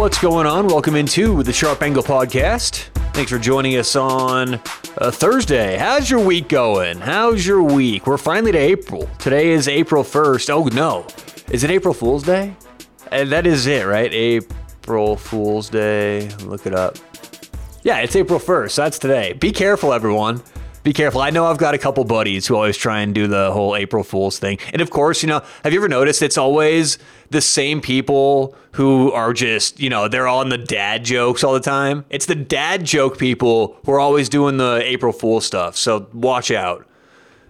What's going on? Welcome into the Sharp Angle Podcast. Thanks for joining us on uh, Thursday. How's your week going? How's your week? We're finally to April. Today is April 1st. Oh, no. Is it April Fool's Day? Uh, that is it, right? April Fool's Day. Look it up. Yeah, it's April 1st. That's today. Be careful, everyone. Be careful. I know I've got a couple buddies who always try and do the whole April Fool's thing. And of course, you know, have you ever noticed it's always the same people who are just, you know, they're in the dad jokes all the time? It's the dad joke people who are always doing the April Fool stuff. So watch out.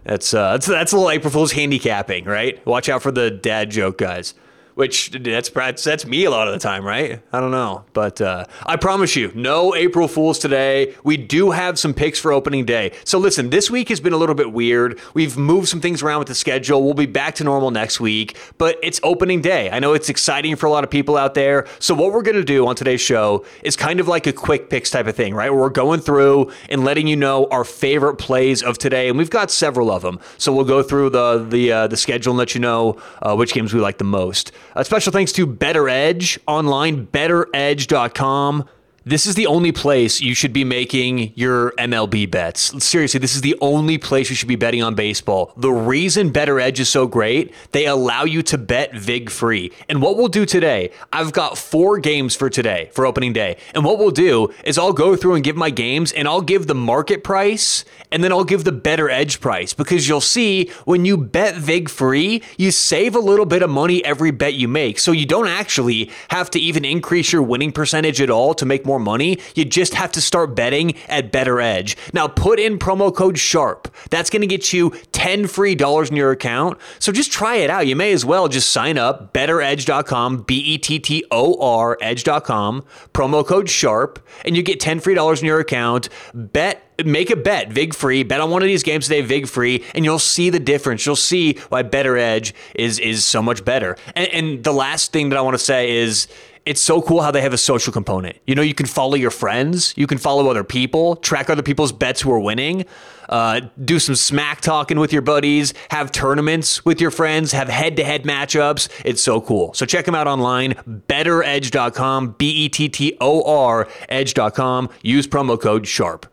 That's uh that's that's a little April Fool's handicapping, right? Watch out for the dad joke guys which that's that's me a lot of the time, right? I don't know, but uh, I promise you, no April Fools today. We do have some picks for opening day. So listen, this week has been a little bit weird. We've moved some things around with the schedule. We'll be back to normal next week, but it's opening day. I know it's exciting for a lot of people out there. So what we're gonna do on today's show is kind of like a quick picks type of thing, right? Where we're going through and letting you know our favorite plays of today, and we've got several of them. So we'll go through the the uh, the schedule and let you know uh, which games we like the most. A special thanks to BettorEdge online, bettoredge.com. This is the only place you should be making your MLB bets. Seriously, this is the only place you should be betting on baseball. The reason BettorEdge is so great, they allow you to bet VIG free. And what we'll do today, I've got four games for today, for opening day. And what we'll do is I'll go through and give my games and I'll give the market price and then I'll give the BettorEdge price because you'll see when you bet VIG free, you save a little bit of money every bet you make. So you don't actually have to even increase your winning percentage at all to make more money. You just have to start betting at BettorEdge. Now put in promo code SHARP. That's going to get you 10 free dollars in your account. So just try it out. You may as well just sign up bettoredge.com, B E T T O R edge.com, promo code SHARP, and you get 10 free dollars in your account. Bet make a bet vig free bet on one of these games today vig free and you'll see the difference you'll see why BettorEdge is is so much better and, and the last thing that i want to say is it's so cool how they have a social component. You know, you can follow your friends, you can follow other people, track other people's bets who are winning, uh, do some smack talking with your buddies, have tournaments with your friends, have head to head matchups. It's so cool. So check them out online, bettoredge.com, B E T T O R, edge.com. Use promo code SHARP.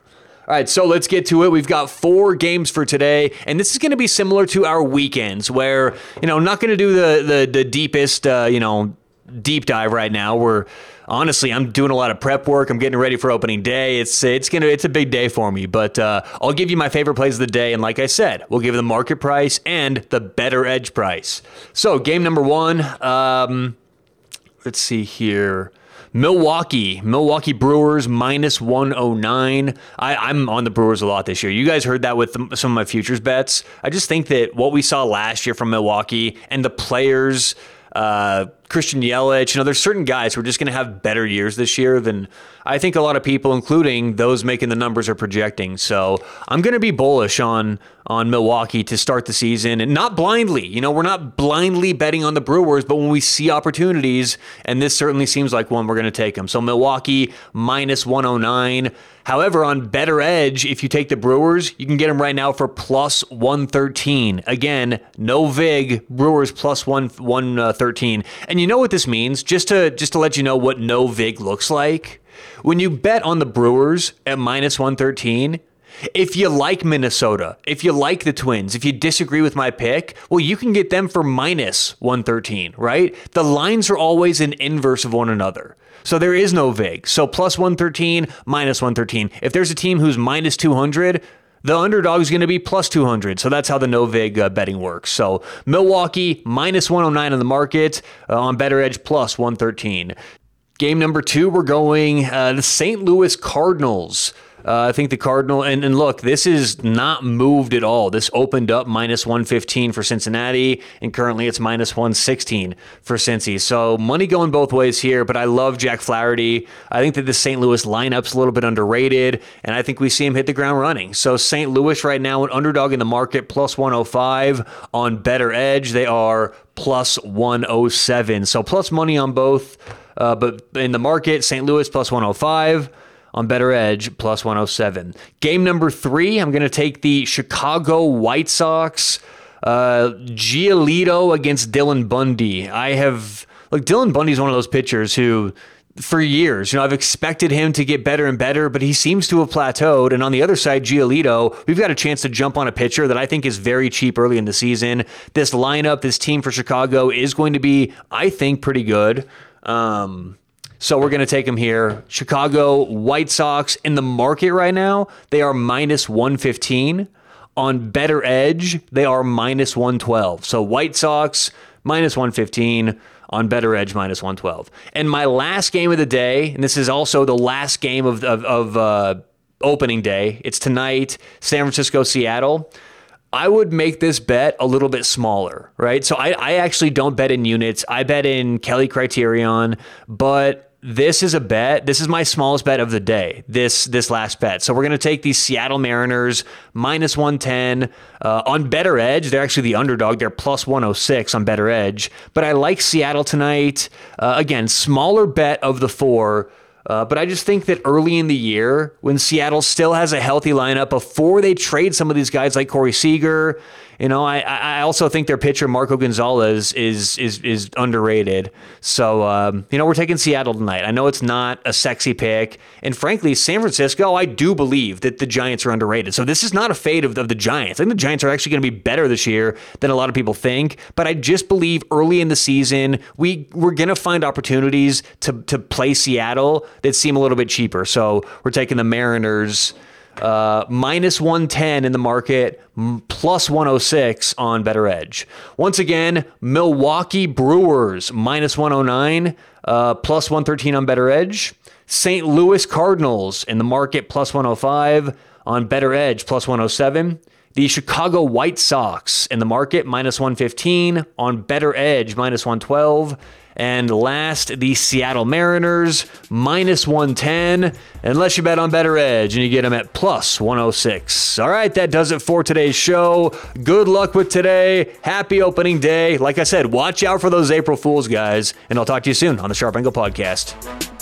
All right, so let's get to it. We've got four games for today, and this is going to be similar to our weekends, where you know, not going to do the the, the deepest, uh, you know, deep dive right now. We're honestly, I'm doing a lot of prep work. I'm getting ready for opening day. It's it's gonna it's a big day for me, but uh, I'll give you my favorite plays of the day, and like I said, we'll give the market price and the BettorEdge price. So game number one. Um, let's see here. Milwaukee, Milwaukee Brewers minus 109. I, I'm on the Brewers a lot this year. You guys heard that with some of my futures bets. I just think that what we saw last year from Milwaukee and the players, uh, Christian Yelich, you know, there's certain guys who are just going to have better years this year than I think a lot of people, including those making the numbers, are projecting. So I'm going to be bullish on on Milwaukee to start the season, and not blindly. You know, we're not blindly betting on the Brewers, but when we see opportunities, and this certainly seems like one, we're going to take them. So Milwaukee minus 109. However, on BettorEdge, if you take the Brewers, you can get them right now for plus 113. Again, no VIG, Brewers plus one 113. Uh, and you know what this means? Just to just to let you know what no VIG looks like. When you bet on the Brewers at minus 113, if you like Minnesota, if you like the Twins, if you disagree with my pick, well, you can get them for minus 113, right? The lines are always an inverse of one another. So there is no VIG. So plus 113, minus 113. If there's a team who's minus 200, the underdog is going to be plus 200. So that's how the no vig uh, betting works. So Milwaukee minus 109 on the market, uh, on BettorEdge plus 113. Game number two, we're going uh, the St. Louis Cardinals. Uh, I think the Cardinal, and, and look, this is not moved at all. This opened up minus 115 for Cincinnati, and currently it's minus 116 for Cincy. So money going both ways here, but I love Jack Flaherty. I think that the St. Louis lineup's a little bit underrated, and I think we see him hit the ground running. So St. Louis right now, an underdog in the market, plus 105 on BettorEdge. They are plus 107. So plus money on both. Uh, but in the market, St. Louis plus 105 on BettorEdge plus 107. Game number three, I'm going to take the Chicago White Sox. Uh, Giolito against Dylan Bundy. I have look. Dylan Bundy is one of those pitchers who for years. You know, I've expected him to get better and better, but he seems to have plateaued. And on the other side, Giolito, we've got a chance to jump on a pitcher that I think is very cheap early in the season. This lineup, this team for Chicago is going to be, I think, pretty good. Um, so we're going to take them here. Chicago White Sox in the market right now, they are minus 115. On BettorEdge, they are minus 112. So White Sox minus 115 on BettorEdge minus 112. And my last game of the day, and this is also the last game of, of, of uh, opening day, it's tonight, San Francisco, Seattle. I would make this bet a little bit smaller, right? So I, I actually don't bet in units. I bet in Kelly Criterion, but this is a bet. This is my smallest bet of the day. This this last bet. So we're gonna take these Seattle Mariners minus one ten uh, on BettorEdge. They're actually the underdog. They're 106 on BettorEdge. But I like Seattle tonight. Uh, again, smaller bet of the four. Uh, but I just think that early in the year, when Seattle still has a healthy lineup, before they trade some of these guys like Corey Seager, you know, I, I also think their pitcher Marco Gonzales is is is underrated. So um, you know, we're taking Seattle tonight. I know it's not a sexy pick, and frankly, San Francisco, I do believe that the Giants are underrated. So this is not a fade of, of the Giants. I think the Giants are actually going to be better this year than a lot of people think. But I just believe early in the season we we're going to find opportunities to to play Seattle that seem a little bit cheaper. So we're taking the Mariners uh, minus 110 in the market, plus 106 on BettorEdge. Once again, Milwaukee Brewers minus 109, uh, plus 113 on BettorEdge. St. Louis Cardinals in the market, plus 105 on BettorEdge, plus 107. The Chicago White Sox in the market, minus 115 on BettorEdge, minus 112. And last, the Seattle Mariners, minus 110, unless you bet on BettorEdge and you get them at plus 106. All right, that does it for today's show. Good luck with today. Happy opening day. Like I said, watch out for those April Fools, guys. And I'll talk to you soon on the Sharp Angle Podcast.